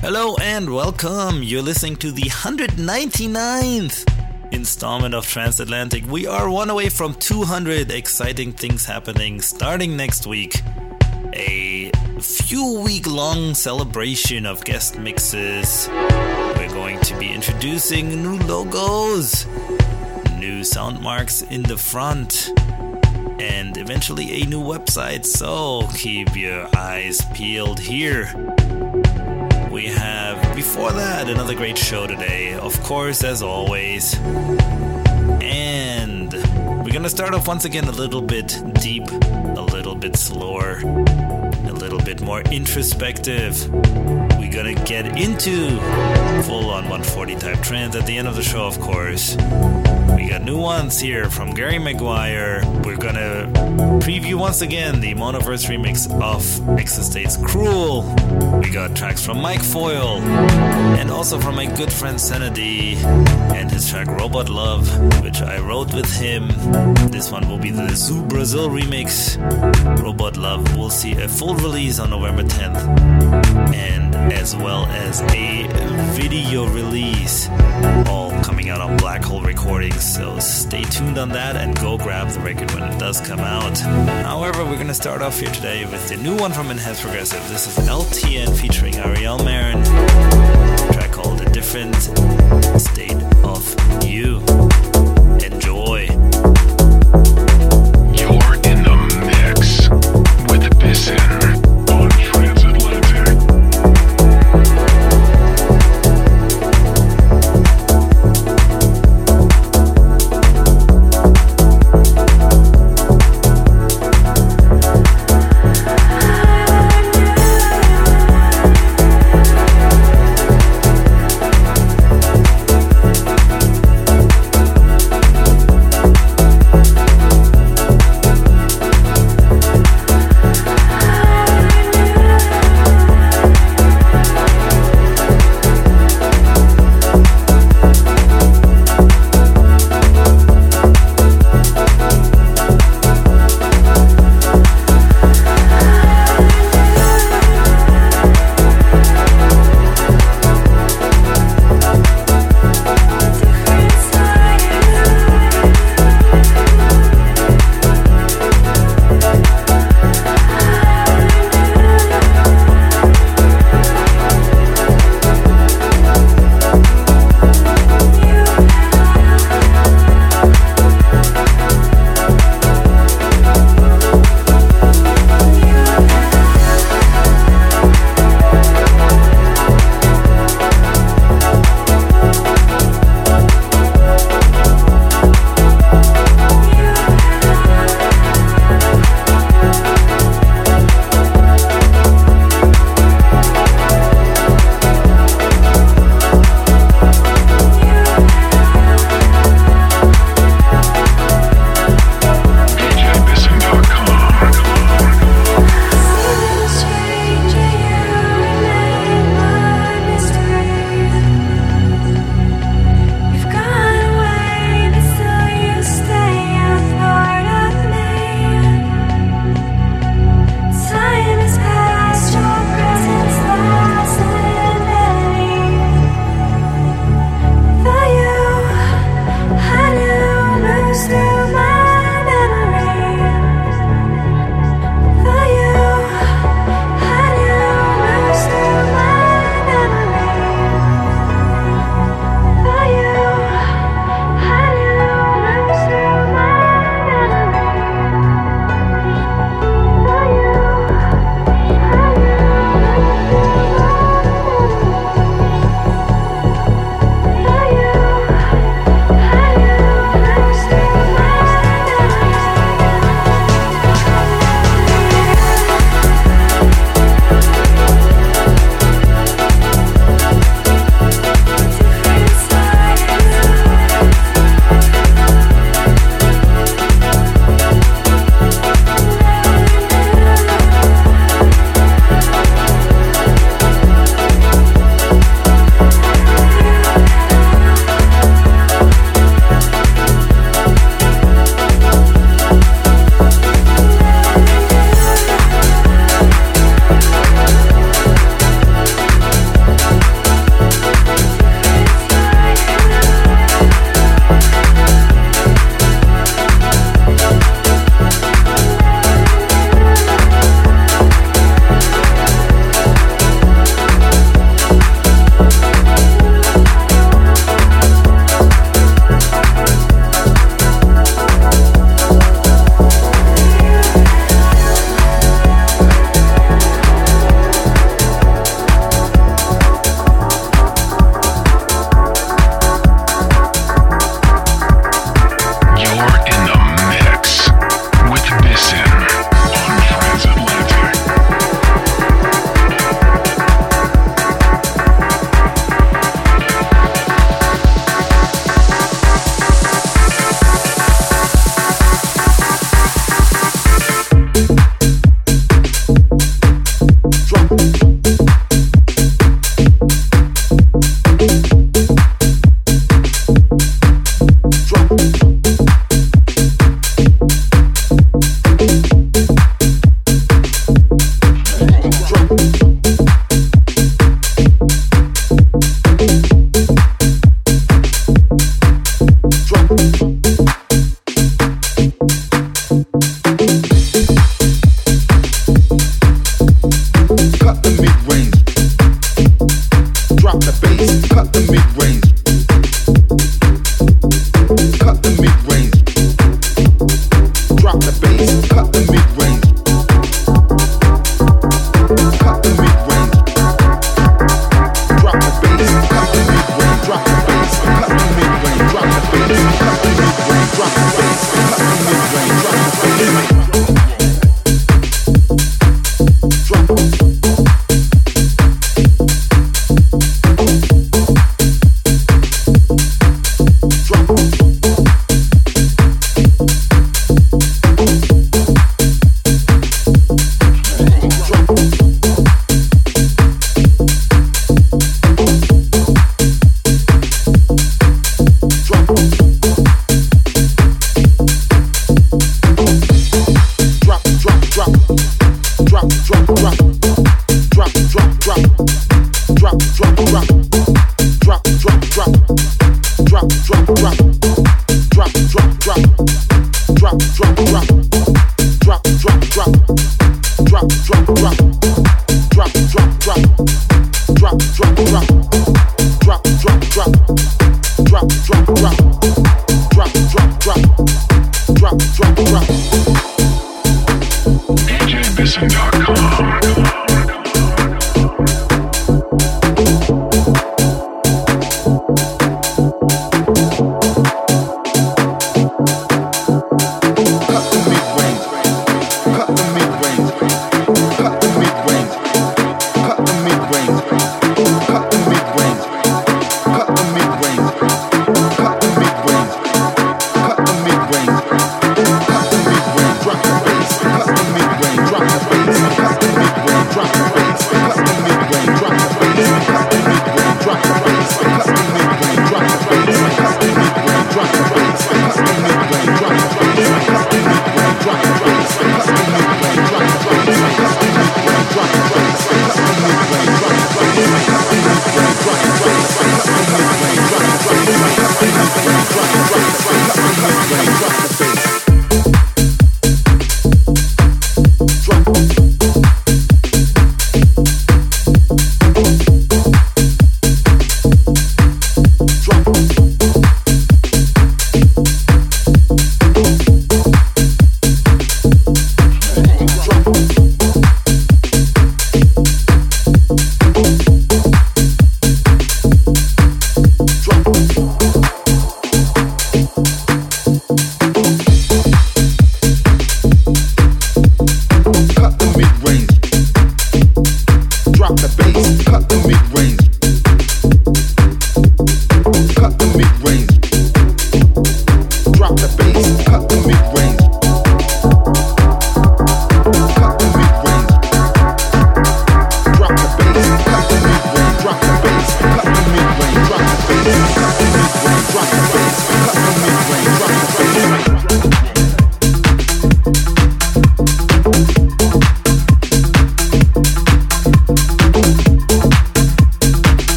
Hello and welcome. You're listening to the 199th installment of Transatlantic. We are one away from 200 exciting things happening starting next week. A few week long celebration of guest mixes. We're going to be introducing new logos, new sound marks in the front, and eventually a new website. So keep your eyes peeled here. We have, before that, another great show today, of course, as always. And we're gonna start off once again a little bit deep, a little bit slower, a little bit more introspective. We're gonna get into full on 140 type trance at the end of the show, of course. We got new ones here from Gary Maguire. We're gonna preview once again the Monoverse remix of Exostate's Cruel. We got tracks from Mike Foyle and also from my good friend Sanity and his track Robot Love, which I wrote with him. This one will be the Zoo Brazil remix. Robot Love will see a full release on November 10th and as well as a video release all coming out on Black Hole Recordings. So stay tuned on that and go grab the record when it does come out. However, we're gonna start off here today with the new one from Enhanced Progressive. This is LTN featuring Ariel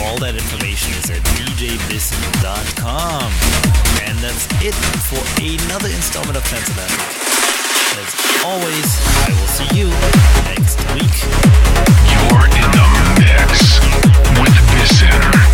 All that information is at djbiscuit.com. And that's it for another installment of Transatlantic. As always, I will see you next week. You're in the mix with Bisinner.